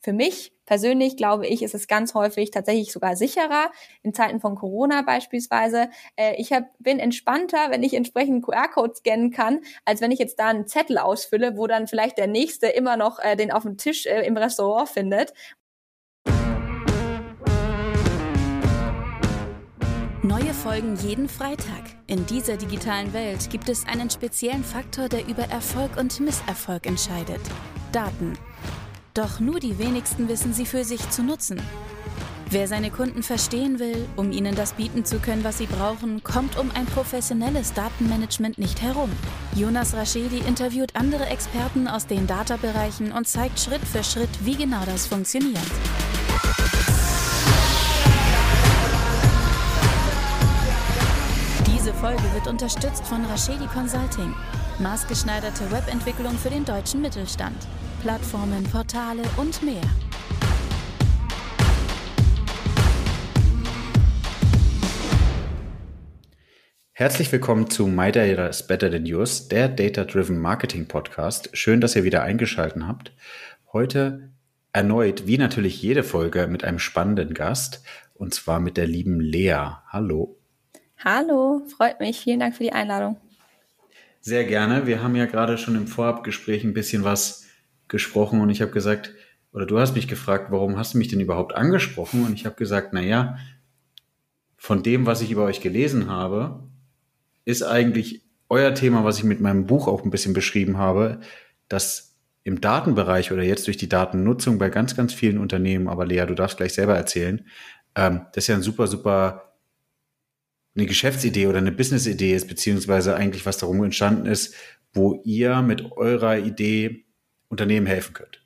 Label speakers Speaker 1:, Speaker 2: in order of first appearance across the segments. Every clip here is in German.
Speaker 1: für mich persönlich glaube ich, ist es ganz häufig tatsächlich sogar sicherer, in Zeiten von Corona beispielsweise. Äh, ich hab, bin entspannter, wenn ich entsprechend QR-Code scannen kann, als wenn ich jetzt da einen Zettel ausfülle, wo dann vielleicht der Nächste immer noch äh, den auf dem Tisch äh, im Restaurant findet.
Speaker 2: Neue Folgen jeden Freitag. In dieser digitalen Welt gibt es einen speziellen Faktor, der über Erfolg und Misserfolg entscheidet. Daten. Doch nur die wenigsten wissen sie für sich zu nutzen. Wer seine Kunden verstehen will, um ihnen das bieten zu können, was sie brauchen, kommt um ein professionelles Datenmanagement nicht herum. Jonas Raschedi interviewt andere Experten aus den Data-Bereichen und zeigt Schritt für Schritt, wie genau das funktioniert. Diese Folge wird unterstützt von Raschedi Consulting, maßgeschneiderte Webentwicklung für den deutschen Mittelstand. Plattformen, Portale und mehr.
Speaker 3: Herzlich willkommen zu My Data is Better Than Yours, der Data-Driven Marketing Podcast. Schön, dass ihr wieder eingeschaltet habt. Heute erneut, wie natürlich jede Folge, mit einem spannenden Gast und zwar mit der lieben Lea. Hallo.
Speaker 1: Hallo, freut mich. Vielen Dank für die Einladung.
Speaker 3: Sehr gerne. Wir haben ja gerade schon im Vorabgespräch ein bisschen was gesprochen und ich habe gesagt, oder du hast mich gefragt, warum hast du mich denn überhaupt angesprochen? Und ich habe gesagt, na ja, von dem, was ich über euch gelesen habe, ist eigentlich euer Thema, was ich mit meinem Buch auch ein bisschen beschrieben habe, dass im Datenbereich oder jetzt durch die Datennutzung bei ganz, ganz vielen Unternehmen, aber Lea, du darfst gleich selber erzählen, ähm, das ist ja ein super, super eine Geschäftsidee oder eine Businessidee ist, beziehungsweise eigentlich was darum entstanden ist, wo ihr mit eurer Idee Unternehmen helfen könnt.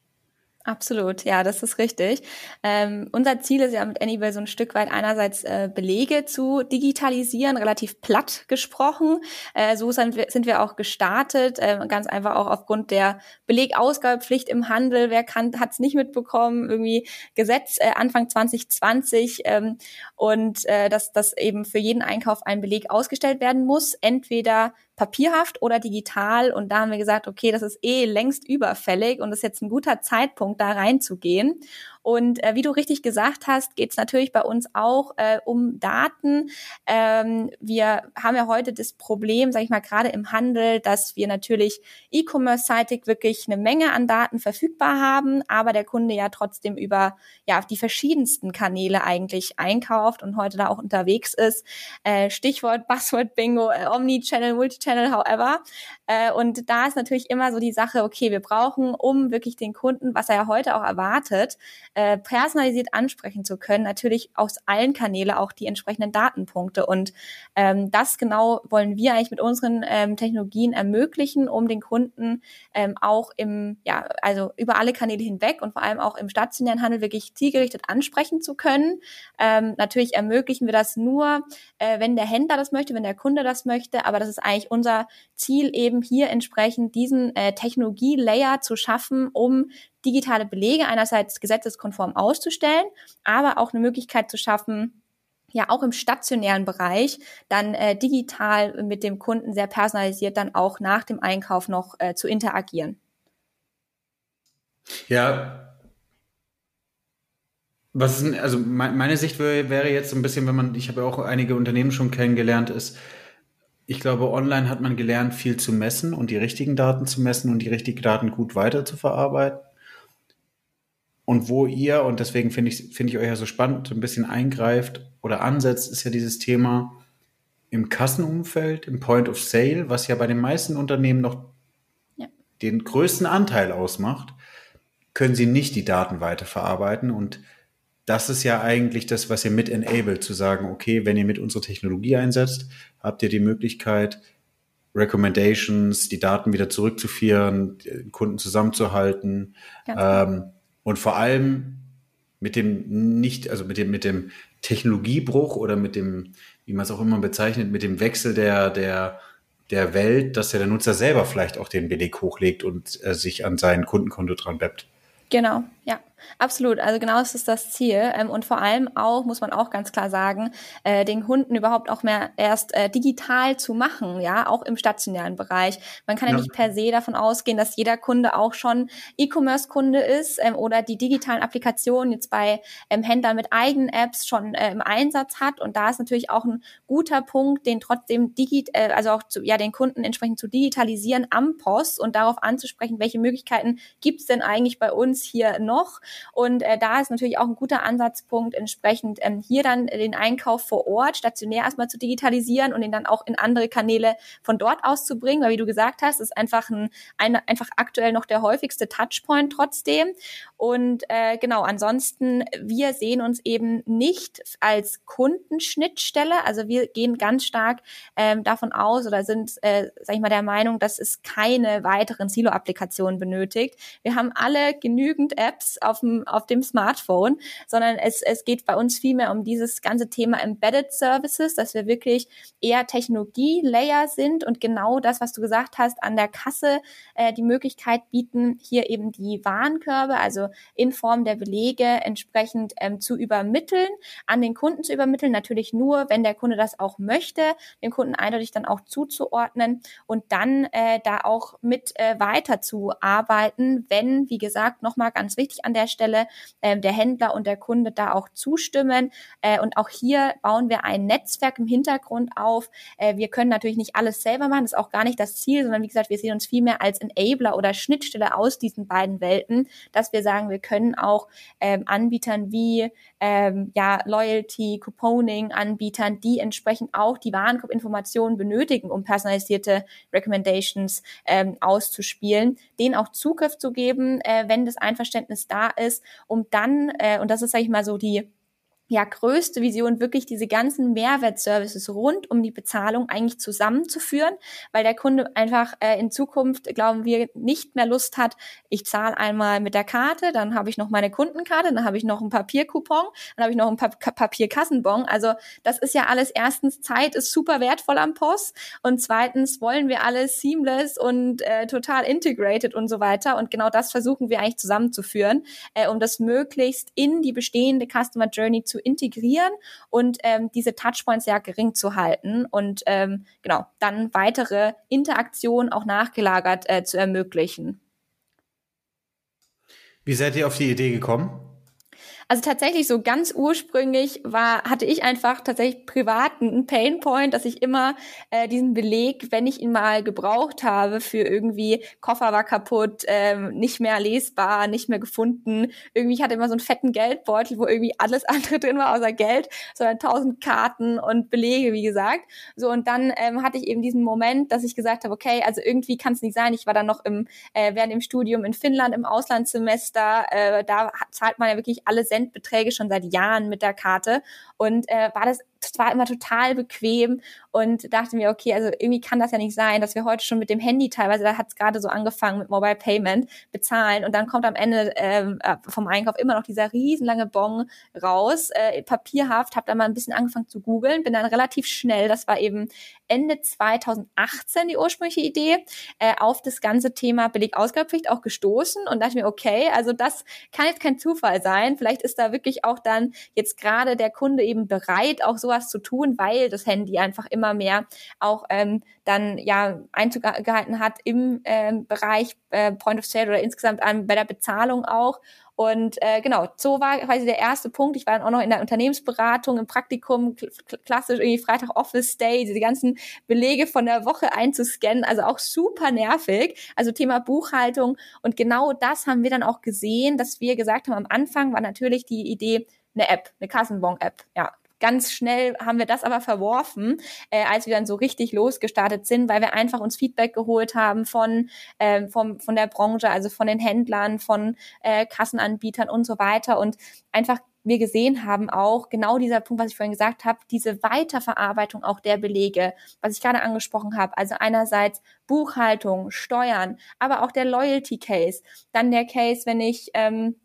Speaker 1: Absolut, ja, das ist richtig. Ähm, unser Ziel ist ja mit Anyway so ein Stück weit einerseits äh, Belege zu digitalisieren, relativ platt gesprochen. Äh, so sind wir, sind wir auch gestartet, äh, ganz einfach auch aufgrund der Belegausgabepflicht im Handel. Wer hat es nicht mitbekommen? Irgendwie Gesetz äh, Anfang 2020 ähm, und äh, dass, dass eben für jeden Einkauf ein Beleg ausgestellt werden muss, entweder papierhaft oder digital. Und da haben wir gesagt, okay, das ist eh längst überfällig und ist jetzt ein guter Zeitpunkt, da reinzugehen. Und äh, wie du richtig gesagt hast, geht es natürlich bei uns auch äh, um Daten. Ähm, wir haben ja heute das Problem, sage ich mal, gerade im Handel, dass wir natürlich E-Commerce-seitig wirklich eine Menge an Daten verfügbar haben, aber der Kunde ja trotzdem über ja die verschiedensten Kanäle eigentlich einkauft und heute da auch unterwegs ist. Äh, Stichwort Buzzword Bingo, äh, Omni-Channel, Multi-Channel, however. Äh, und da ist natürlich immer so die Sache, okay, wir brauchen, um wirklich den Kunden, was er ja heute auch erwartet, äh, personalisiert ansprechen zu können, natürlich aus allen Kanälen auch die entsprechenden Datenpunkte. Und ähm, das genau wollen wir eigentlich mit unseren ähm, Technologien ermöglichen, um den Kunden ähm, auch im, ja, also über alle Kanäle hinweg und vor allem auch im stationären Handel wirklich zielgerichtet ansprechen zu können. Ähm, natürlich ermöglichen wir das nur, äh, wenn der Händler das möchte, wenn der Kunde das möchte, aber das ist eigentlich unser Ziel, eben hier entsprechend diesen äh, Technologie-Layer zu schaffen, um digitale Belege einerseits gesetzeskonform auszustellen, aber auch eine Möglichkeit zu schaffen, ja auch im stationären Bereich dann äh, digital mit dem Kunden sehr personalisiert dann auch nach dem Einkauf noch äh, zu interagieren.
Speaker 3: Ja. Was ist, also meine Sicht wäre jetzt so ein bisschen, wenn man, ich habe ja auch einige Unternehmen schon kennengelernt, ist, ich glaube, online hat man gelernt, viel zu messen und die richtigen Daten zu messen und die richtigen Daten gut weiter zu verarbeiten und wo ihr, und deswegen finde ich, finde ich euch ja so spannend, ein bisschen eingreift oder ansetzt, ist ja dieses Thema im Kassenumfeld, im Point of Sale, was ja bei den meisten Unternehmen noch ja. den größten Anteil ausmacht, können sie nicht die Daten weiterverarbeiten. Und das ist ja eigentlich das, was ihr mit enabled, zu sagen, okay, wenn ihr mit unserer Technologie einsetzt, habt ihr die Möglichkeit, Recommendations, die Daten wieder zurückzuführen, Kunden zusammenzuhalten, ähm, und vor allem mit dem nicht, also mit dem, mit dem Technologiebruch oder mit dem, wie man es auch immer bezeichnet, mit dem Wechsel der, der, der Welt, dass ja der Nutzer selber vielleicht auch den Beleg hochlegt und äh, sich an sein Kundenkonto dran bleibt.
Speaker 1: Genau, Ja, absolut. Also genau das ist das Ziel. Ähm, und vor allem auch, muss man auch ganz klar sagen, äh, den Kunden überhaupt auch mehr erst äh, digital zu machen, ja, auch im stationären Bereich. Man kann ja, ja nicht per se davon ausgehen, dass jeder Kunde auch schon E-Commerce-Kunde ist ähm, oder die digitalen Applikationen jetzt bei ähm, Händlern mit eigenen Apps schon äh, im Einsatz hat. Und da ist natürlich auch ein guter Punkt, den trotzdem digit, also auch zu, ja, den Kunden entsprechend zu digitalisieren am Post und darauf anzusprechen, welche Möglichkeiten gibt es denn eigentlich bei uns hier noch. Und äh, da ist natürlich auch ein guter Ansatzpunkt, entsprechend ähm, hier dann den Einkauf vor Ort stationär erstmal zu digitalisieren und ihn dann auch in andere Kanäle von dort aus zu bringen, weil wie du gesagt hast, ist einfach ein, ein einfach aktuell noch der häufigste Touchpoint trotzdem. Und äh, genau, ansonsten, wir sehen uns eben nicht als Kundenschnittstelle. Also wir gehen ganz stark ähm, davon aus oder sind, äh, sag ich mal, der Meinung, dass es keine weiteren Silo-Applikationen benötigt. Wir haben alle genügend Apps, auf dem, auf dem Smartphone, sondern es, es geht bei uns vielmehr um dieses ganze Thema Embedded Services, dass wir wirklich eher Technologie-Layer sind und genau das, was du gesagt hast, an der Kasse äh, die Möglichkeit bieten, hier eben die Warenkörbe, also in Form der Belege entsprechend ähm, zu übermitteln, an den Kunden zu übermitteln, natürlich nur, wenn der Kunde das auch möchte, den Kunden eindeutig dann auch zuzuordnen und dann äh, da auch mit äh, weiter wenn, wie gesagt, nochmal ganz wichtig an der Stelle, äh, der Händler und der Kunde da auch zustimmen. Äh, und auch hier bauen wir ein Netzwerk im Hintergrund auf. Äh, wir können natürlich nicht alles selber machen, das ist auch gar nicht das Ziel, sondern wie gesagt, wir sehen uns vielmehr als Enabler oder Schnittstelle aus diesen beiden Welten, dass wir sagen, wir können auch ähm, Anbietern wie ähm, ja, Loyalty, Couponing Anbietern, die entsprechend auch die Warenkorbinformationen benötigen, um personalisierte Recommendations ähm, auszuspielen, denen auch Zugriff zu geben, äh, wenn das Einverständnis da ist, um dann, äh, und das ist, sage ich mal, so die ja, größte Vision, wirklich diese ganzen Mehrwertservices rund um die Bezahlung eigentlich zusammenzuführen, weil der Kunde einfach äh, in Zukunft, glauben wir, nicht mehr Lust hat, ich zahle einmal mit der Karte, dann habe ich noch meine Kundenkarte, dann habe ich noch einen Papiercoupon, dann habe ich noch einen pa Papierkassenbon. Also das ist ja alles erstens, Zeit ist super wertvoll am Post und zweitens wollen wir alles seamless und äh, total integrated und so weiter. Und genau das versuchen wir eigentlich zusammenzuführen, äh, um das möglichst in die bestehende Customer Journey zu integrieren und ähm, diese Touchpoints sehr gering zu halten und ähm, genau dann weitere Interaktionen auch nachgelagert äh, zu ermöglichen.
Speaker 3: Wie seid ihr auf die Idee gekommen?
Speaker 1: Also tatsächlich so ganz ursprünglich war, hatte ich einfach tatsächlich privaten einen Painpoint, dass ich immer äh, diesen Beleg, wenn ich ihn mal gebraucht habe für irgendwie Koffer war kaputt, ähm, nicht mehr lesbar, nicht mehr gefunden. Irgendwie ich hatte immer so einen fetten Geldbeutel, wo irgendwie alles andere drin war außer Geld, sondern tausend Karten und Belege, wie gesagt. So und dann ähm, hatte ich eben diesen Moment, dass ich gesagt habe, okay, also irgendwie kann es nicht sein. Ich war dann noch im äh, während dem Studium in Finnland im Auslandssemester. Äh, da zahlt man ja wirklich alle Centbeträge schon seit Jahren mit der Karte. Und äh, war das das war immer total bequem und dachte mir, okay, also irgendwie kann das ja nicht sein, dass wir heute schon mit dem Handy teilweise, da hat es gerade so angefangen mit Mobile Payment, bezahlen und dann kommt am Ende ähm, äh, vom Einkauf immer noch dieser riesenlange Bon raus, äh, papierhaft, habe dann mal ein bisschen angefangen zu googeln, bin dann relativ schnell, das war eben Ende 2018 die ursprüngliche Idee, äh, auf das ganze Thema Belegausgabepflicht auch gestoßen und dachte mir, okay, also das kann jetzt kein Zufall sein, vielleicht ist da wirklich auch dann jetzt gerade der Kunde eben bereit, auch so sowas zu tun, weil das Handy einfach immer mehr auch ähm, dann ja Einzug gehalten hat im ähm, Bereich äh, Point of Sale oder insgesamt an, bei der Bezahlung auch. Und äh, genau, so war quasi der erste Punkt. Ich war dann auch noch in der Unternehmensberatung, im Praktikum, klassisch irgendwie Freitag Office Day, diese ganzen Belege von der Woche einzuscannen, also auch super nervig. Also Thema Buchhaltung. Und genau das haben wir dann auch gesehen, dass wir gesagt haben, am Anfang war natürlich die Idee, eine App, eine Kassenbon-App. Ja, Ganz schnell haben wir das aber verworfen, äh, als wir dann so richtig losgestartet sind, weil wir einfach uns Feedback geholt haben von, äh, vom, von der Branche, also von den Händlern, von äh, Kassenanbietern und so weiter und einfach wir gesehen haben auch genau dieser Punkt, was ich vorhin gesagt habe, diese Weiterverarbeitung auch der Belege, was ich gerade angesprochen habe. Also einerseits Buchhaltung, Steuern, aber auch der Loyalty Case, dann der Case, wenn ich ähm,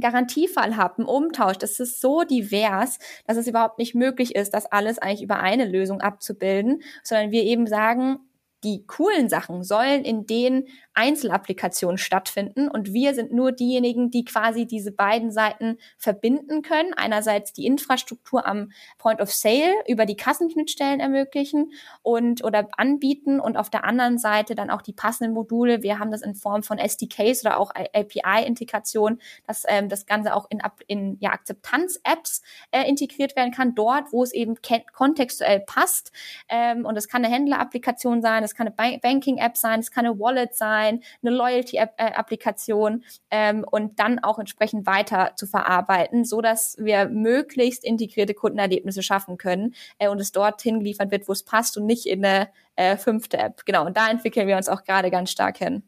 Speaker 1: Garantiefall habe, einen Umtausch, das ist so divers, dass es überhaupt nicht möglich ist, das alles eigentlich über eine Lösung abzubilden, sondern wir eben sagen, die coolen Sachen sollen in den Einzelapplikationen stattfinden. Und wir sind nur diejenigen, die quasi diese beiden Seiten verbinden können. Einerseits die Infrastruktur am Point of Sale über die Kassenschnittstellen ermöglichen und oder anbieten und auf der anderen Seite dann auch die passenden Module. Wir haben das in Form von SDKs oder auch API-Integration, dass ähm, das Ganze auch in, in ja, Akzeptanz-Apps äh, integriert werden kann, dort, wo es eben kontextuell passt. Ähm, und das kann eine Händler-Applikation sein, das kann eine Banking-App sein, es kann eine Wallet sein, eine Loyalty-Applikation ähm, und dann auch entsprechend weiter zu verarbeiten, so dass wir möglichst integrierte Kundenerlebnisse schaffen können äh, und es dorthin geliefert wird, wo es passt und nicht in eine äh, fünfte App. Genau, und da entwickeln wir uns auch gerade ganz stark hin.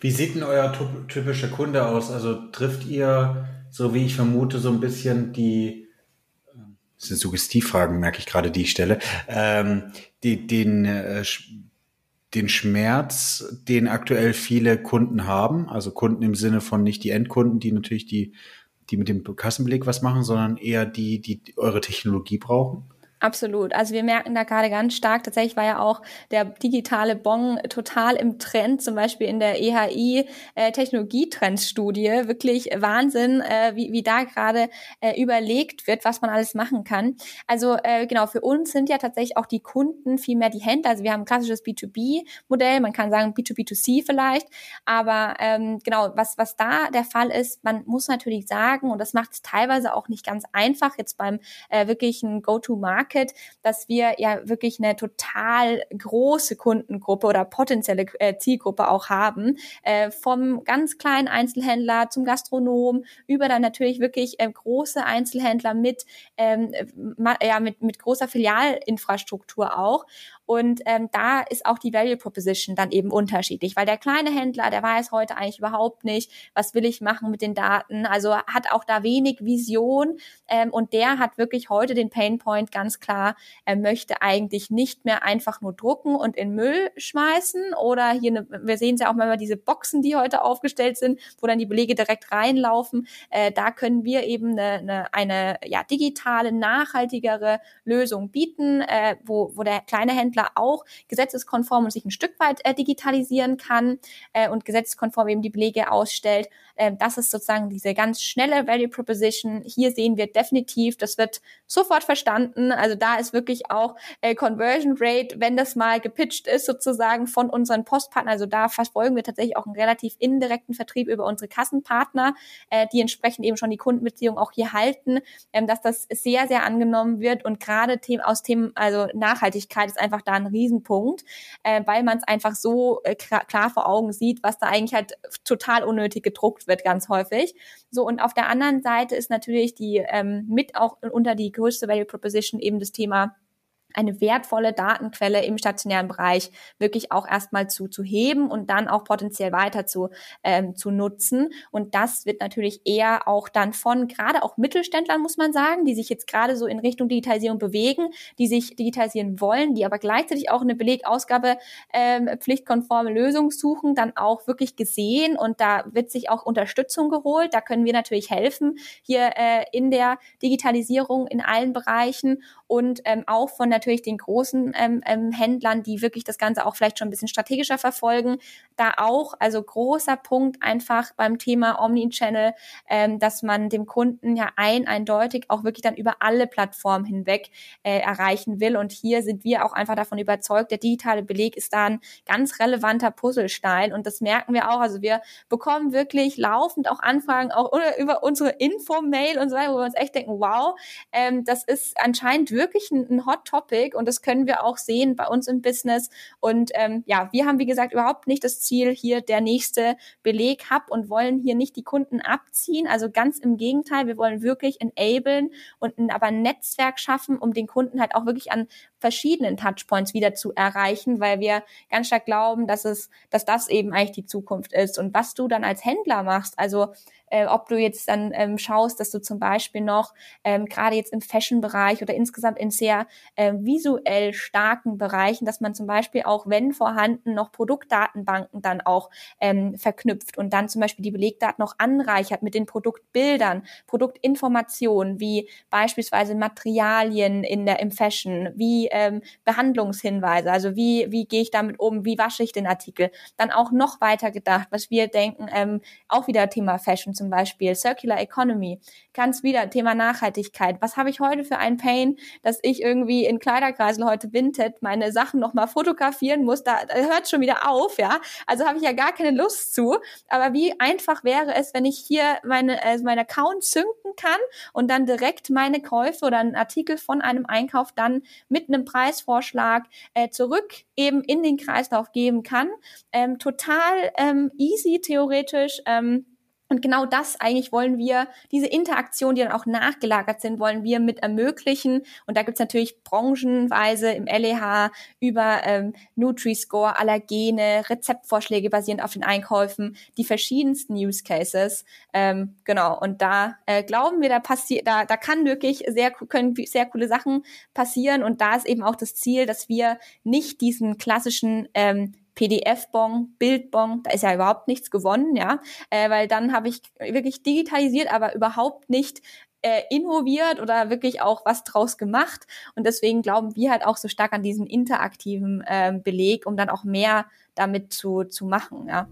Speaker 3: Wie sieht denn euer typischer Kunde aus? Also trifft ihr, so wie ich vermute, so ein bisschen die, das sind Suggestivfragen, merke ich gerade, die ich stelle, ähm, die, den, äh, den Schmerz, den aktuell viele Kunden haben, also Kunden im Sinne von nicht die Endkunden, die natürlich die, die mit dem Kassenbeleg was machen, sondern eher die, die eure Technologie brauchen?
Speaker 1: Absolut. Also wir merken da gerade ganz stark, tatsächlich war ja auch der digitale Bon total im Trend, zum Beispiel in der EHI äh, Technologietrendsstudie. Wirklich Wahnsinn, äh, wie, wie da gerade äh, überlegt wird, was man alles machen kann. Also äh, genau, für uns sind ja tatsächlich auch die Kunden viel mehr die Händler. Also wir haben ein klassisches B2B-Modell, man kann sagen B2B2C vielleicht. Aber ähm, genau, was, was da der Fall ist, man muss natürlich sagen, und das macht es teilweise auch nicht ganz einfach, jetzt beim äh, wirklichen Go-to-Market, Market, dass wir ja wirklich eine total große Kundengruppe oder potenzielle äh, Zielgruppe auch haben, äh, vom ganz kleinen Einzelhändler zum Gastronom über dann natürlich wirklich äh, große Einzelhändler mit ähm, ja mit mit großer Filialinfrastruktur auch und ähm, da ist auch die Value Proposition dann eben unterschiedlich, weil der kleine Händler, der weiß heute eigentlich überhaupt nicht, was will ich machen mit den Daten. Also hat auch da wenig Vision ähm, und der hat wirklich heute den Painpoint ganz klar. Er möchte eigentlich nicht mehr einfach nur drucken und in Müll schmeißen oder hier, eine, wir sehen es ja auch mal diese Boxen, die heute aufgestellt sind, wo dann die Belege direkt reinlaufen. Äh, da können wir eben eine, eine, eine ja, digitale, nachhaltigere Lösung bieten, äh, wo, wo der kleine Händler Händler auch gesetzeskonform und sich ein Stück weit äh, digitalisieren kann äh, und gesetzeskonform eben die Belege ausstellt. Äh, das ist sozusagen diese ganz schnelle Value Proposition. Hier sehen wir definitiv, das wird sofort verstanden. Also da ist wirklich auch äh, Conversion Rate, wenn das mal gepitcht ist, sozusagen von unseren Postpartnern. Also da verfolgen wir tatsächlich auch einen relativ indirekten Vertrieb über unsere Kassenpartner, äh, die entsprechend eben schon die Kundenbeziehung auch hier halten, ähm, dass das sehr, sehr angenommen wird und gerade Themen aus Themen, also Nachhaltigkeit ist einfach da ein Riesenpunkt, äh, weil man es einfach so äh, klar vor Augen sieht, was da eigentlich halt total unnötig gedruckt wird ganz häufig. So und auf der anderen Seite ist natürlich die ähm, mit auch unter die größte Value Proposition eben das Thema eine wertvolle Datenquelle im stationären Bereich wirklich auch erstmal zu, zu heben und dann auch potenziell weiter zu, ähm, zu nutzen. Und das wird natürlich eher auch dann von gerade auch Mittelständlern, muss man sagen, die sich jetzt gerade so in Richtung Digitalisierung bewegen, die sich digitalisieren wollen, die aber gleichzeitig auch eine Belegausgabe ähm, pflichtkonforme Lösung suchen, dann auch wirklich gesehen und da wird sich auch Unterstützung geholt. Da können wir natürlich helfen hier äh, in der Digitalisierung in allen Bereichen und ähm, auch von natürlich den großen ähm, ähm, Händlern, die wirklich das Ganze auch vielleicht schon ein bisschen strategischer verfolgen. Da auch, also großer Punkt einfach beim Thema Omnichannel, ähm, dass man dem Kunden ja ein eindeutig auch wirklich dann über alle Plattformen hinweg äh, erreichen will. Und hier sind wir auch einfach davon überzeugt, der digitale Beleg ist da ein ganz relevanter Puzzlestein. Und das merken wir auch. Also wir bekommen wirklich laufend auch Anfragen auch über unsere Info-Mail und so weiter, wo wir uns echt denken, wow, ähm, das ist anscheinend wirklich ein, ein Hot Topic und das können wir auch sehen bei uns im Business. Und ähm, ja, wir haben, wie gesagt, überhaupt nicht das Ziel, hier der nächste Beleg hub und wollen hier nicht die Kunden abziehen. Also ganz im Gegenteil, wir wollen wirklich enablen und ein, aber ein Netzwerk schaffen, um den Kunden halt auch wirklich an verschiedenen Touchpoints wieder zu erreichen, weil wir ganz stark glauben, dass es, dass das eben eigentlich die Zukunft ist. Und was du dann als Händler machst, also äh, ob du jetzt dann ähm, schaust, dass du zum Beispiel noch ähm, gerade jetzt im Fashion-Bereich oder insgesamt in sehr äh, visuell starken Bereichen, dass man zum Beispiel auch, wenn vorhanden, noch Produktdatenbanken dann auch ähm, verknüpft und dann zum Beispiel die Belegdaten noch anreichert mit den Produktbildern, Produktinformationen wie beispielsweise Materialien in der im Fashion, wie ähm, Behandlungshinweise, also wie wie gehe ich damit um, wie wasche ich den Artikel, dann auch noch weiter gedacht, was wir denken, ähm, auch wieder Thema Fashion zum Beispiel, Circular Economy, ganz wieder Thema Nachhaltigkeit. Was habe ich heute für ein Pain, dass ich irgendwie in Kleiderkreisel heute Vinted meine Sachen nochmal fotografieren muss? Da, da hört schon wieder auf, ja. Also habe ich ja gar keine Lust zu. Aber wie einfach wäre es, wenn ich hier meine, äh, meinen Account zünden kann und dann direkt meine Käufe oder einen Artikel von einem Einkauf dann mit einem Preisvorschlag äh, zurück eben in den Kreislauf geben kann. Ähm, total ähm, easy theoretisch. Ähm, und genau das eigentlich wollen wir, diese Interaktion, die dann auch nachgelagert sind, wollen wir mit ermöglichen. Und da gibt's natürlich branchenweise im LEH über ähm, Nutri-Score, Allergene, Rezeptvorschläge basierend auf den Einkäufen, die verschiedensten Use Cases. Ähm, genau. Und da äh, glauben wir, da passiert, da, da kann wirklich sehr, können sehr coole Sachen passieren. Und da ist eben auch das Ziel, dass wir nicht diesen klassischen ähm, PDF-Bon, Bild-Bon, da ist ja überhaupt nichts gewonnen, ja, äh, weil dann habe ich wirklich digitalisiert, aber überhaupt nicht äh, innoviert oder wirklich auch was draus gemacht. Und deswegen glauben wir halt auch so stark an diesen interaktiven äh, Beleg, um dann auch mehr damit zu, zu machen, ja.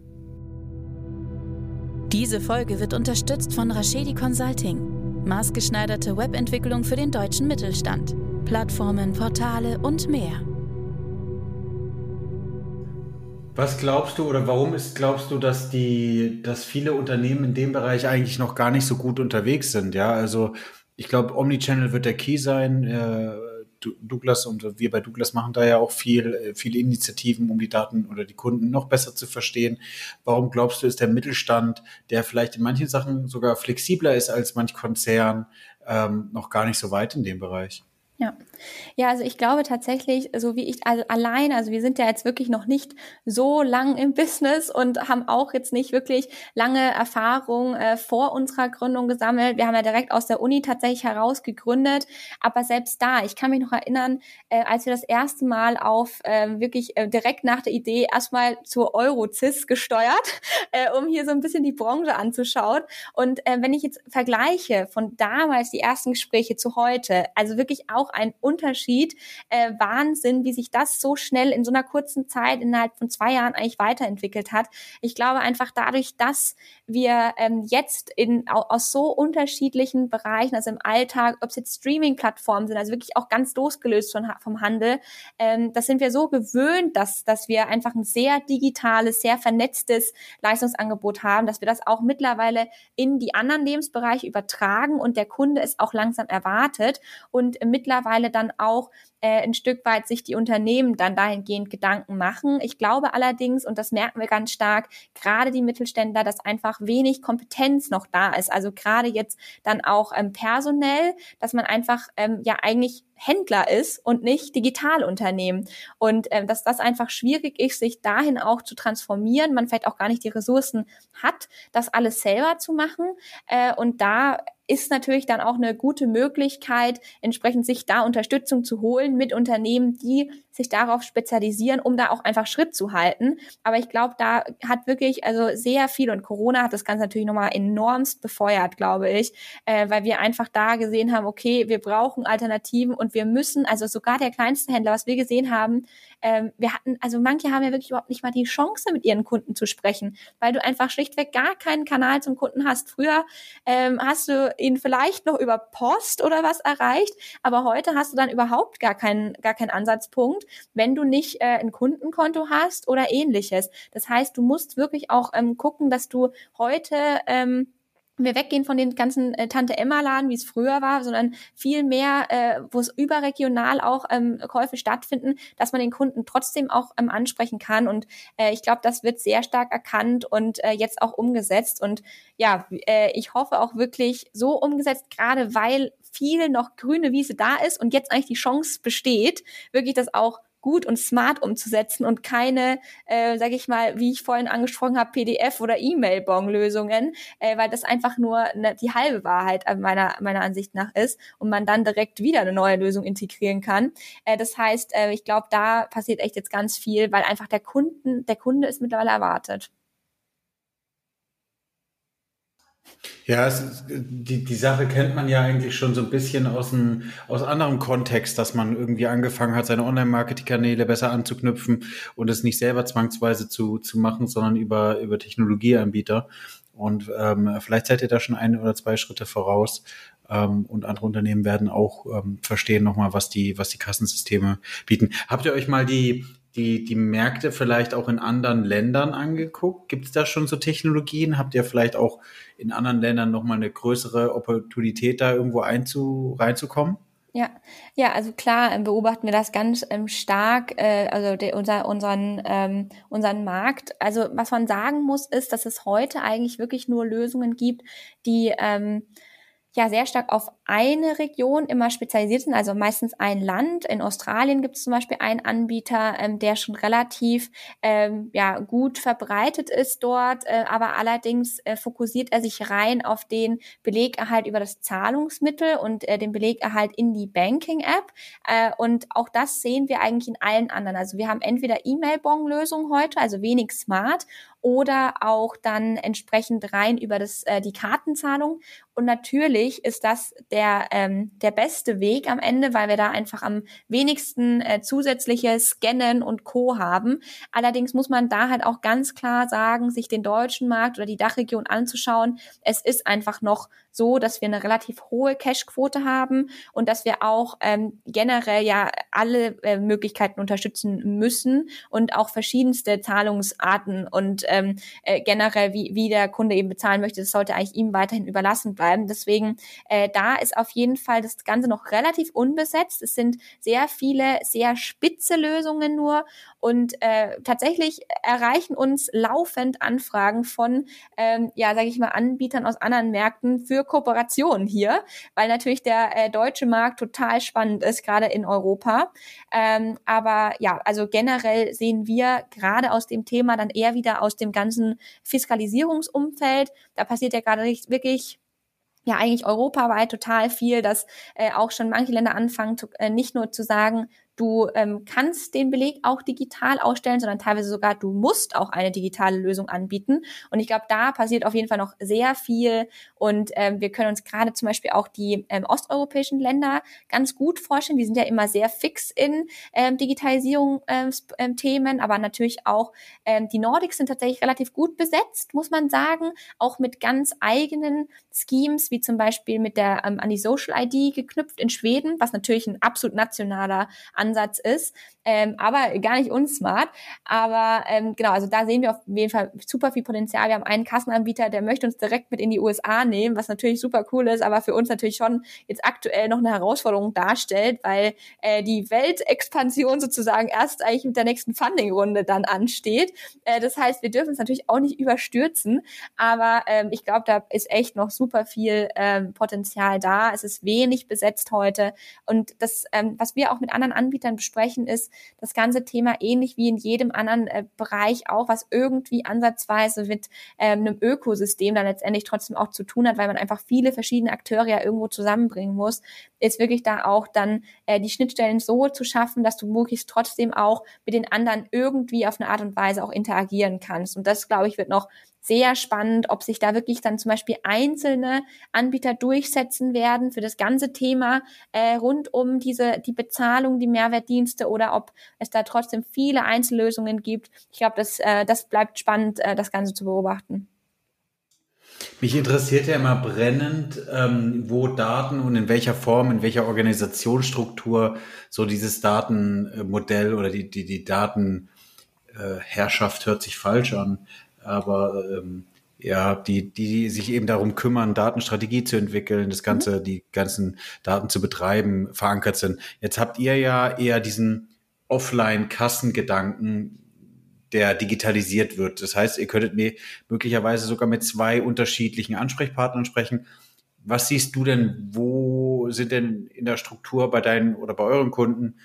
Speaker 2: Diese Folge wird unterstützt von Rashedi Consulting. Maßgeschneiderte Webentwicklung für den deutschen Mittelstand. Plattformen, Portale und mehr.
Speaker 3: Was glaubst du oder warum ist, glaubst du, dass die, dass viele Unternehmen in dem Bereich eigentlich noch gar nicht so gut unterwegs sind? Ja, also ich glaube, Omnichannel wird der Key sein. Äh, Douglas und wir bei Douglas machen da ja auch viel, äh, viele Initiativen, um die Daten oder die Kunden noch besser zu verstehen. Warum glaubst du, ist der Mittelstand, der vielleicht in manchen Sachen sogar flexibler ist als manch Konzern, ähm, noch gar nicht so weit in dem Bereich?
Speaker 1: Ja. Ja, also ich glaube tatsächlich, so wie ich also allein, also wir sind ja jetzt wirklich noch nicht so lang im Business und haben auch jetzt nicht wirklich lange Erfahrung äh, vor unserer Gründung gesammelt. Wir haben ja direkt aus der Uni tatsächlich heraus gegründet, aber selbst da, ich kann mich noch erinnern, äh, als wir das erste Mal auf äh, wirklich äh, direkt nach der Idee erstmal zur Eurozis gesteuert, äh, um hier so ein bisschen die Branche anzuschauen. Und äh, wenn ich jetzt vergleiche von damals die ersten Gespräche zu heute, also wirklich auch auch ein Unterschied. Äh, Wahnsinn, wie sich das so schnell in so einer kurzen Zeit innerhalb von zwei Jahren eigentlich weiterentwickelt hat. Ich glaube einfach dadurch, dass wir ähm, jetzt in, aus so unterschiedlichen Bereichen, also im Alltag, ob es jetzt Streaming-Plattformen sind, also wirklich auch ganz losgelöst von, vom Handel, ähm, das sind wir so gewöhnt, dass, dass wir einfach ein sehr digitales, sehr vernetztes Leistungsangebot haben, dass wir das auch mittlerweile in die anderen Lebensbereiche übertragen und der Kunde es auch langsam erwartet und mittlerweile mittlerweile dann auch äh, ein Stück weit sich die Unternehmen dann dahingehend Gedanken machen. Ich glaube allerdings, und das merken wir ganz stark, gerade die Mittelständler, dass einfach wenig Kompetenz noch da ist. Also gerade jetzt dann auch ähm, personell, dass man einfach ähm, ja eigentlich Händler ist und nicht Digitalunternehmen. Und ähm, dass das einfach schwierig ist, sich dahin auch zu transformieren, man vielleicht auch gar nicht die Ressourcen hat, das alles selber zu machen. Äh, und da ist natürlich dann auch eine gute Möglichkeit, entsprechend sich da Unterstützung zu holen mit Unternehmen, die sich darauf spezialisieren, um da auch einfach Schritt zu halten. Aber ich glaube, da hat wirklich also sehr viel und Corona hat das Ganze natürlich nochmal enormst befeuert, glaube ich, äh, weil wir einfach da gesehen haben, okay, wir brauchen Alternativen und wir müssen, also sogar der kleinste Händler, was wir gesehen haben, ähm, wir hatten, also manche haben ja wirklich überhaupt nicht mal die Chance, mit ihren Kunden zu sprechen, weil du einfach schlichtweg gar keinen Kanal zum Kunden hast. Früher ähm, hast du ihn vielleicht noch über Post oder was erreicht, aber heute hast du dann überhaupt gar keinen, gar keinen Ansatzpunkt wenn du nicht äh, ein Kundenkonto hast oder ähnliches. Das heißt, du musst wirklich auch ähm, gucken, dass du heute ähm, wir weggehen von den ganzen äh, Tante Emma Laden, wie es früher war, sondern viel mehr, äh, wo es überregional auch ähm, Käufe stattfinden, dass man den Kunden trotzdem auch ähm, ansprechen kann. Und äh, ich glaube, das wird sehr stark erkannt und äh, jetzt auch umgesetzt. Und ja, äh, ich hoffe auch wirklich so umgesetzt, gerade weil viel noch grüne Wiese da ist und jetzt eigentlich die Chance besteht, wirklich das auch gut und smart umzusetzen und keine, äh, sage ich mal, wie ich vorhin angesprochen habe, PDF oder E-Mail-Bon-Lösungen, äh, weil das einfach nur ne, die halbe Wahrheit meiner meiner Ansicht nach ist und man dann direkt wieder eine neue Lösung integrieren kann. Äh, das heißt, äh, ich glaube, da passiert echt jetzt ganz viel, weil einfach der Kunden, der Kunde ist mittlerweile erwartet.
Speaker 3: Ja, es, die, die Sache kennt man ja eigentlich schon so ein bisschen aus, einem, aus anderem Kontext, dass man irgendwie angefangen hat, seine Online-Marketing-Kanäle besser anzuknüpfen und es nicht selber zwangsweise zu, zu machen, sondern über, über Technologieanbieter. Und ähm, vielleicht seid ihr da schon ein oder zwei Schritte voraus. Ähm, und andere Unternehmen werden auch ähm, verstehen nochmal, was die, was die Kassensysteme bieten. Habt ihr euch mal die, die, die Märkte vielleicht auch in anderen Ländern angeguckt? Gibt es da schon so Technologien? Habt ihr vielleicht auch in anderen Ländern nochmal eine größere Opportunität, da irgendwo einzu, reinzukommen?
Speaker 1: Ja, ja, also klar ähm, beobachten wir das ganz ähm, stark, äh, also de, unser, unseren, ähm, unseren Markt. Also was man sagen muss, ist, dass es heute eigentlich wirklich nur Lösungen gibt, die ähm, ja sehr stark auf eine Region immer spezialisiert sind, also meistens ein Land. In Australien gibt es zum Beispiel einen Anbieter, ähm, der schon relativ ähm, ja, gut verbreitet ist dort, äh, aber allerdings äh, fokussiert er sich rein auf den Belegerhalt über das Zahlungsmittel und äh, den Belegerhalt in die Banking-App. Äh, und auch das sehen wir eigentlich in allen anderen. Also wir haben entweder E-Mail-Bon-Lösungen heute, also wenig smart, oder auch dann entsprechend rein über das, äh, die Kartenzahlung. Und natürlich ist das der, ähm, der beste Weg am Ende, weil wir da einfach am wenigsten äh, zusätzliche Scannen und Co. haben. Allerdings muss man da halt auch ganz klar sagen, sich den deutschen Markt oder die Dachregion anzuschauen. Es ist einfach noch so, dass wir eine relativ hohe Cashquote haben und dass wir auch ähm, generell ja alle äh, Möglichkeiten unterstützen müssen und auch verschiedenste Zahlungsarten und ähm, äh, generell, wie, wie der Kunde eben bezahlen möchte, das sollte eigentlich ihm weiterhin überlassen bleiben. Deswegen, äh, da ist auf jeden Fall das Ganze noch relativ unbesetzt. Es sind sehr viele, sehr spitze Lösungen nur und äh, tatsächlich erreichen uns laufend Anfragen von, ähm, ja, sage ich mal, Anbietern aus anderen Märkten für Kooperationen hier, weil natürlich der äh, deutsche Markt total spannend ist, gerade in Europa. Ähm, aber ja, also generell sehen wir gerade aus dem Thema dann eher wieder aus dem ganzen Fiskalisierungsumfeld. Da passiert ja gerade wirklich ja eigentlich europaweit total viel, dass äh, auch schon manche Länder anfangen, zu, äh, nicht nur zu sagen, Du ähm, kannst den Beleg auch digital ausstellen, sondern teilweise sogar du musst auch eine digitale Lösung anbieten. Und ich glaube, da passiert auf jeden Fall noch sehr viel. Und ähm, wir können uns gerade zum Beispiel auch die ähm, osteuropäischen Länder ganz gut vorstellen. Die sind ja immer sehr fix in ähm, Digitalisierung ähm, ähm, aber natürlich auch ähm, die Nordics sind tatsächlich relativ gut besetzt, muss man sagen, auch mit ganz eigenen Schemes, wie zum Beispiel mit der ähm, an die Social ID geknüpft in Schweden, was natürlich ein absolut nationaler Ansatz ist, ähm, aber gar nicht unsmart. Aber ähm, genau, also da sehen wir auf jeden Fall super viel Potenzial. Wir haben einen Kassenanbieter, der möchte uns direkt mit in die USA nehmen, was natürlich super cool ist, aber für uns natürlich schon jetzt aktuell noch eine Herausforderung darstellt, weil äh, die Weltexpansion sozusagen erst eigentlich mit der nächsten Funding-Runde dann ansteht. Äh, das heißt, wir dürfen es natürlich auch nicht überstürzen, aber ähm, ich glaube, da ist echt noch super viel ähm, Potenzial da. Es ist wenig besetzt heute und das, ähm, was wir auch mit anderen Anbietern Anbietern besprechen, ist das ganze Thema ähnlich wie in jedem anderen äh, Bereich auch, was irgendwie ansatzweise mit ähm, einem Ökosystem dann letztendlich trotzdem auch zu tun hat, weil man einfach viele verschiedene Akteure ja irgendwo zusammenbringen muss, ist wirklich da auch dann äh, die Schnittstellen so zu schaffen, dass du möglichst trotzdem auch mit den anderen irgendwie auf eine Art und Weise auch interagieren kannst. Und das, glaube ich, wird noch sehr spannend, ob sich da wirklich dann zum Beispiel einzelne Anbieter durchsetzen werden für das ganze Thema äh, rund um diese die Bezahlung, die Mehrwertdienste oder ob es da trotzdem viele Einzellösungen gibt. Ich glaube, das, äh, das bleibt spannend, äh, das Ganze zu beobachten.
Speaker 3: Mich interessiert ja immer brennend, ähm, wo Daten und in welcher Form, in welcher Organisationsstruktur so dieses Datenmodell oder die, die, die Datenherrschaft hört sich falsch an, aber ähm, ja, die, die sich eben darum kümmern, Datenstrategie zu entwickeln, das Ganze, mhm. die ganzen Daten zu betreiben, verankert sind. Jetzt habt ihr ja eher diesen Offline-Kassengedanken, der digitalisiert wird. Das heißt, ihr könntet mir möglicherweise sogar mit zwei unterschiedlichen Ansprechpartnern sprechen. Was siehst du denn, wo sind denn in der Struktur bei deinen oder bei euren Kunden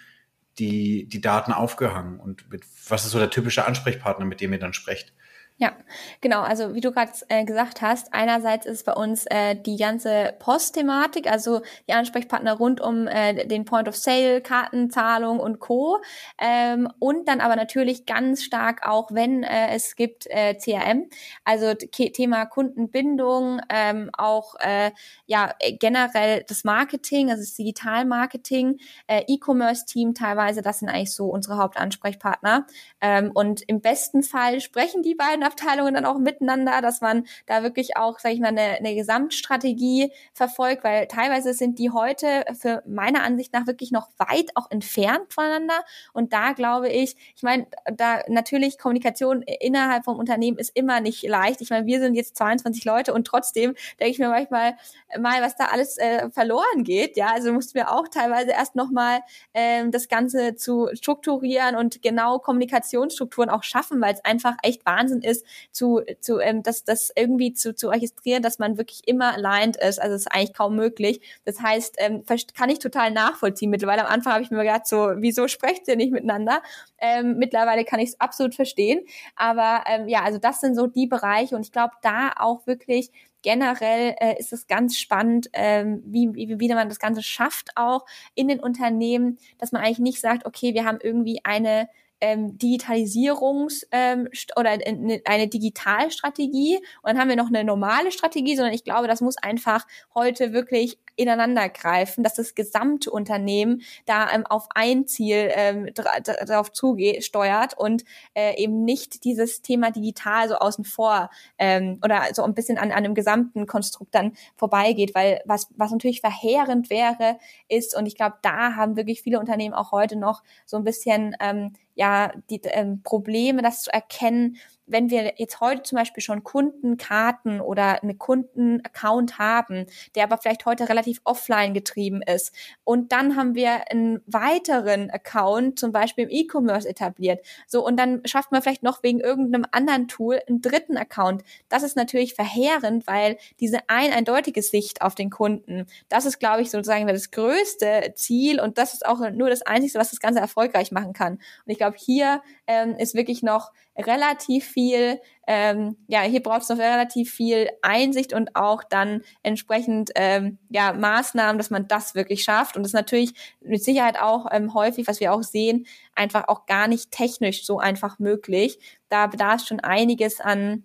Speaker 3: die, die Daten aufgehangen und mit, was ist so der typische Ansprechpartner, mit dem ihr dann sprecht?
Speaker 1: Ja, genau. Also wie du gerade äh, gesagt hast, einerseits ist bei uns äh, die ganze Postthematik, also die Ansprechpartner rund um äh, den Point of Sale, Kartenzahlung und Co. Ähm, und dann aber natürlich ganz stark auch, wenn äh, es gibt äh, CRM, also Thema Kundenbindung, ähm, auch äh, ja generell das Marketing, also das Digitalmarketing, äh, E-Commerce-Team teilweise, das sind eigentlich so unsere Hauptansprechpartner. Ähm, und im besten Fall sprechen die beiden Abteilungen dann auch miteinander, dass man da wirklich auch, sage ich mal, eine, eine Gesamtstrategie verfolgt, weil teilweise sind die heute für meiner Ansicht nach wirklich noch weit auch entfernt voneinander. Und da glaube ich, ich meine, da natürlich Kommunikation innerhalb vom Unternehmen ist immer nicht leicht. Ich meine, wir sind jetzt 22 Leute und trotzdem denke ich mir manchmal mal, was da alles äh, verloren geht. Ja, also mussten wir auch teilweise erst nochmal ähm, das Ganze zu strukturieren und genau Kommunikationsstrukturen auch schaffen, weil es einfach echt Wahnsinn ist, ist, zu, zu ähm, das, das irgendwie zu, zu orchestrieren, dass man wirklich immer aligned ist. Also es ist eigentlich kaum möglich. Das heißt, ähm, kann ich total nachvollziehen mittlerweile. Am Anfang habe ich mir gedacht, so, wieso sprecht ihr nicht miteinander? Ähm, mittlerweile kann ich es absolut verstehen. Aber ähm, ja, also das sind so die Bereiche und ich glaube, da auch wirklich generell äh, ist es ganz spannend, ähm, wie, wie, wie man das Ganze schafft, auch in den Unternehmen, dass man eigentlich nicht sagt, okay, wir haben irgendwie eine ähm, Digitalisierungs- ähm, oder eine Digitalstrategie. Und dann haben wir noch eine normale Strategie, sondern ich glaube, das muss einfach heute wirklich ineinander greifen, dass das gesamte Unternehmen da ähm, auf ein Ziel ähm, darauf zugeht, steuert und äh, eben nicht dieses Thema digital so außen vor ähm, oder so ein bisschen an, an einem gesamten Konstrukt dann vorbeigeht, weil was, was natürlich verheerend wäre, ist, und ich glaube, da haben wirklich viele Unternehmen auch heute noch so ein bisschen ähm, ja die ähm, Probleme, das zu erkennen, wenn wir jetzt heute zum Beispiel schon Kundenkarten oder einen Kundenaccount haben, der aber vielleicht heute relativ offline getrieben ist, und dann haben wir einen weiteren Account, zum Beispiel im E-Commerce etabliert, so und dann schafft man vielleicht noch wegen irgendeinem anderen Tool einen dritten Account. Das ist natürlich verheerend, weil diese ein eindeutige Sicht auf den Kunden, das ist, glaube ich, sozusagen das größte Ziel und das ist auch nur das Einzige, was das Ganze erfolgreich machen kann. Und ich glaube, hier ähm, ist wirklich noch relativ viel, ähm, ja, hier braucht es noch relativ viel Einsicht und auch dann entsprechend ähm, ja, Maßnahmen, dass man das wirklich schafft. Und das ist natürlich mit Sicherheit auch ähm, häufig, was wir auch sehen, einfach auch gar nicht technisch so einfach möglich. Da bedarf schon einiges an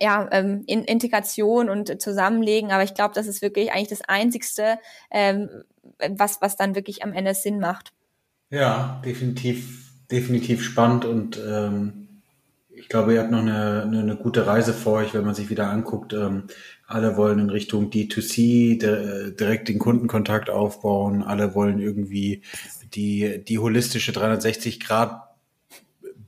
Speaker 1: ja, ähm, in Integration und Zusammenlegen, aber ich glaube, das ist wirklich eigentlich das Einzigste, ähm, was, was dann wirklich am Ende Sinn macht.
Speaker 3: Ja, definitiv, definitiv spannend und ähm, ich glaube, ihr habt noch eine, eine, eine, gute Reise vor euch, wenn man sich wieder anguckt. Ähm, alle wollen in Richtung D2C de, direkt den Kundenkontakt aufbauen. Alle wollen irgendwie die, die holistische 360 Grad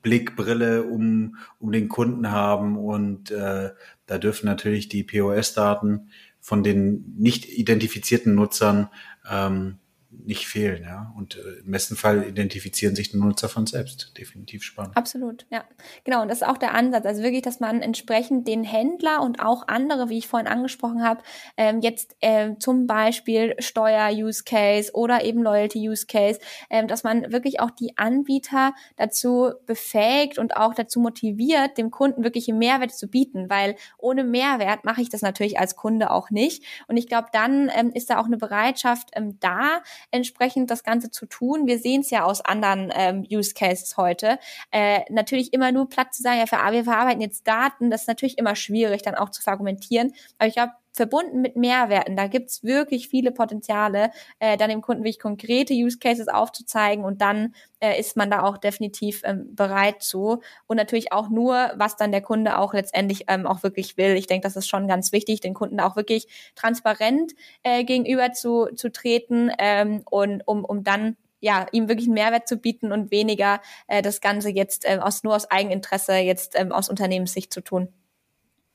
Speaker 3: Blickbrille um, um den Kunden haben. Und äh, da dürfen natürlich die POS-Daten von den nicht identifizierten Nutzern ähm, nicht fehlen, ja. Und äh, im besten Fall identifizieren sich die Nutzer von selbst. Definitiv spannend.
Speaker 1: Absolut, ja. Genau, und das ist auch der Ansatz. Also wirklich, dass man entsprechend den Händler und auch andere, wie ich vorhin angesprochen habe, ähm, jetzt äh, zum Beispiel Steuer-Use-Case oder eben Loyalty-Use-Case, ähm, dass man wirklich auch die Anbieter dazu befähigt und auch dazu motiviert, dem Kunden wirklich Mehrwert zu bieten, weil ohne Mehrwert mache ich das natürlich als Kunde auch nicht. Und ich glaube, dann ähm, ist da auch eine Bereitschaft ähm, da, entsprechend das Ganze zu tun. Wir sehen es ja aus anderen ähm, Use Cases heute. Äh, natürlich immer nur platt zu sagen, ja, wir verarbeiten jetzt Daten, das ist natürlich immer schwierig, dann auch zu verargumentieren. Aber ich glaube, verbunden mit Mehrwerten. Da gibt's wirklich viele Potenziale, äh, dann dem Kunden wirklich konkrete Use Cases aufzuzeigen und dann äh, ist man da auch definitiv ähm, bereit zu. Und natürlich auch nur, was dann der Kunde auch letztendlich ähm, auch wirklich will. Ich denke, das ist schon ganz wichtig, den Kunden auch wirklich transparent äh, gegenüber zu, zu treten ähm, und um, um dann ja, ihm wirklich einen Mehrwert zu bieten und weniger äh, das Ganze jetzt äh, aus nur aus Eigeninteresse jetzt ähm, aus Unternehmenssicht zu tun.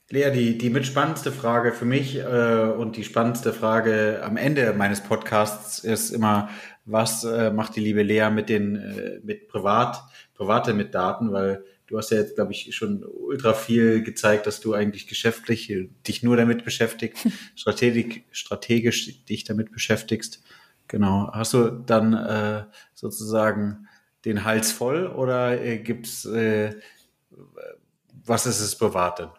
Speaker 3: Lea, die, die mitspannendste Frage für mich äh, und die spannendste Frage am Ende meines Podcasts ist immer, was äh, macht die liebe Lea mit den äh, mit Privat, Private mit Daten, weil du hast ja jetzt, glaube ich, schon ultra viel gezeigt, dass du eigentlich geschäftlich dich nur damit beschäftigst, strategisch, strategisch dich damit beschäftigst. Genau. Hast du dann äh, sozusagen den Hals voll oder äh, gibt's äh, was ist es bewahrt denn?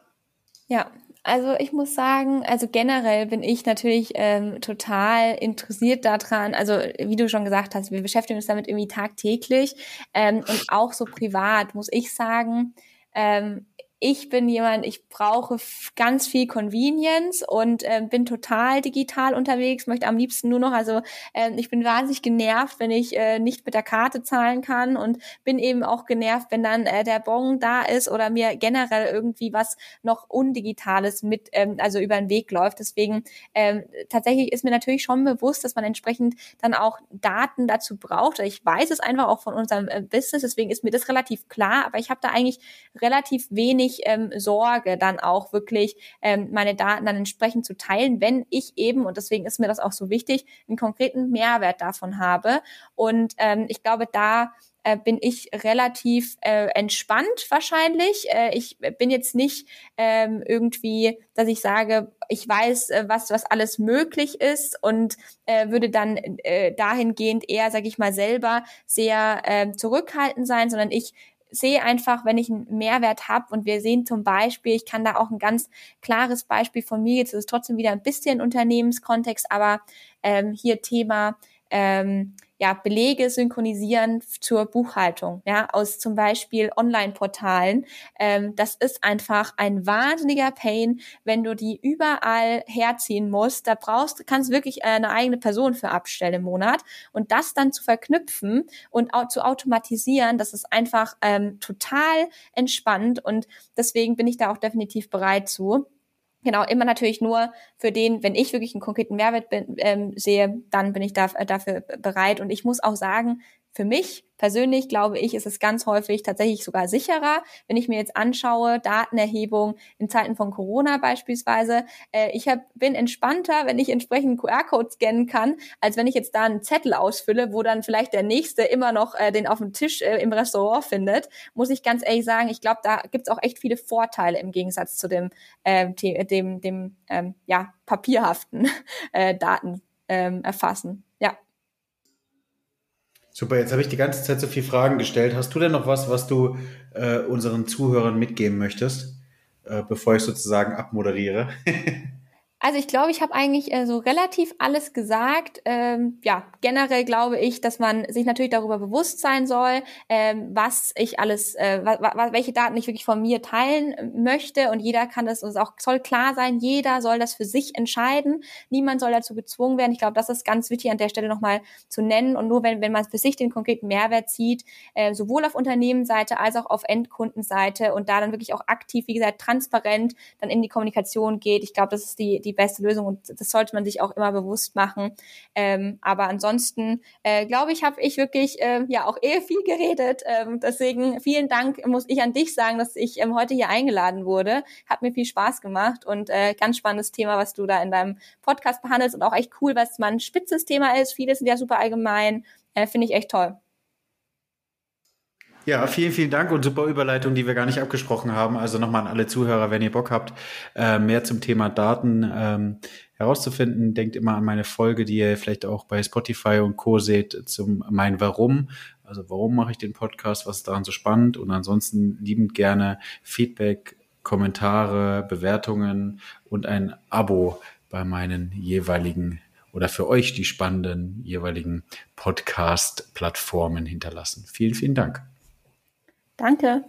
Speaker 1: Ja, also ich muss sagen, also generell bin ich natürlich ähm, total interessiert daran. Also wie du schon gesagt hast, wir beschäftigen uns damit irgendwie tagtäglich ähm, und auch so privat muss ich sagen. Ähm, ich bin jemand, ich brauche ganz viel Convenience und äh, bin total digital unterwegs, möchte am liebsten nur noch, also äh, ich bin wahnsinnig genervt, wenn ich äh, nicht mit der Karte zahlen kann und bin eben auch genervt, wenn dann äh, der Bon da ist oder mir generell irgendwie was noch undigitales mit, ähm, also über den Weg läuft. Deswegen ähm, tatsächlich ist mir natürlich schon bewusst, dass man entsprechend dann auch Daten dazu braucht. Ich weiß es einfach auch von unserem äh, Business, deswegen ist mir das relativ klar, aber ich habe da eigentlich relativ wenig wenig ähm, Sorge, dann auch wirklich ähm, meine Daten dann entsprechend zu teilen, wenn ich eben, und deswegen ist mir das auch so wichtig, einen konkreten Mehrwert davon habe. Und ähm, ich glaube, da äh, bin ich relativ äh, entspannt wahrscheinlich. Äh, ich bin jetzt nicht ähm, irgendwie, dass ich sage, ich weiß, äh, was was alles möglich ist und äh, würde dann äh, dahingehend eher, sage ich mal, selber sehr äh, zurückhaltend sein, sondern ich sehe einfach, wenn ich einen Mehrwert habe und wir sehen zum Beispiel, ich kann da auch ein ganz klares Beispiel von mir, jetzt ist es trotzdem wieder ein bisschen Unternehmenskontext, aber ähm, hier Thema ähm, ja, Belege synchronisieren zur Buchhaltung, ja, aus zum Beispiel Online-Portalen. Ähm, das ist einfach ein wahnsinniger Pain, wenn du die überall herziehen musst. Da brauchst, du kannst wirklich eine eigene Person für abstellen im Monat. Und das dann zu verknüpfen und auch zu automatisieren, das ist einfach ähm, total entspannt. Und deswegen bin ich da auch definitiv bereit zu. Genau, immer natürlich nur für den, wenn ich wirklich einen konkreten Mehrwert bin, ähm, sehe, dann bin ich da, äh, dafür bereit. Und ich muss auch sagen, für mich persönlich glaube ich, ist es ganz häufig tatsächlich sogar sicherer, wenn ich mir jetzt anschaue, Datenerhebung in Zeiten von Corona beispielsweise. Äh, ich hab, bin entspannter, wenn ich entsprechend QR-Code scannen kann, als wenn ich jetzt da einen Zettel ausfülle, wo dann vielleicht der Nächste immer noch äh, den auf dem Tisch äh, im Restaurant findet. Muss ich ganz ehrlich sagen, ich glaube, da gibt's auch echt viele Vorteile im Gegensatz zu dem, äh, dem, dem ähm, ja, papierhaften äh, Daten ähm, erfassen.
Speaker 3: Super, jetzt habe ich die ganze Zeit so viele Fragen gestellt. Hast du denn noch was, was du äh, unseren Zuhörern mitgeben möchtest, äh, bevor ich sozusagen abmoderiere?
Speaker 1: Also ich glaube, ich habe eigentlich äh, so relativ alles gesagt. Ähm, ja, generell glaube ich, dass man sich natürlich darüber bewusst sein soll, ähm, was ich alles, äh, welche Daten ich wirklich von mir teilen äh, möchte. Und jeder kann das, und es auch soll klar sein, jeder soll das für sich entscheiden. Niemand soll dazu gezwungen werden. Ich glaube, das ist ganz wichtig an der Stelle nochmal zu nennen. Und nur wenn, wenn man für sich den konkreten Mehrwert zieht, äh, sowohl auf Unternehmensseite als auch auf Endkundenseite und da dann wirklich auch aktiv, wie gesagt, transparent dann in die Kommunikation geht. Ich glaube, das ist die, die beste Lösung und das sollte man sich auch immer bewusst machen. Ähm, aber ansonsten äh, glaube ich, habe ich wirklich äh, ja auch eher viel geredet. Ähm, deswegen vielen Dank muss ich an dich sagen, dass ich ähm, heute hier eingeladen wurde. Hat mir viel Spaß gemacht und äh, ganz spannendes Thema, was du da in deinem Podcast behandelst und auch echt cool, was man spitzes Thema ist. Viele sind ja super allgemein. Äh, Finde ich echt toll.
Speaker 3: Ja, vielen, vielen Dank und super Überleitung, die wir gar nicht abgesprochen haben. Also nochmal an alle Zuhörer, wenn ihr Bock habt, äh, mehr zum Thema Daten ähm, herauszufinden, denkt immer an meine Folge, die ihr vielleicht auch bei Spotify und Co. seht, zum mein Warum. Also warum mache ich den Podcast, was ist daran so spannend? Und ansonsten liebend gerne Feedback, Kommentare, Bewertungen und ein Abo bei meinen jeweiligen oder für euch die spannenden jeweiligen Podcast-Plattformen hinterlassen. Vielen, vielen Dank.
Speaker 1: Danke.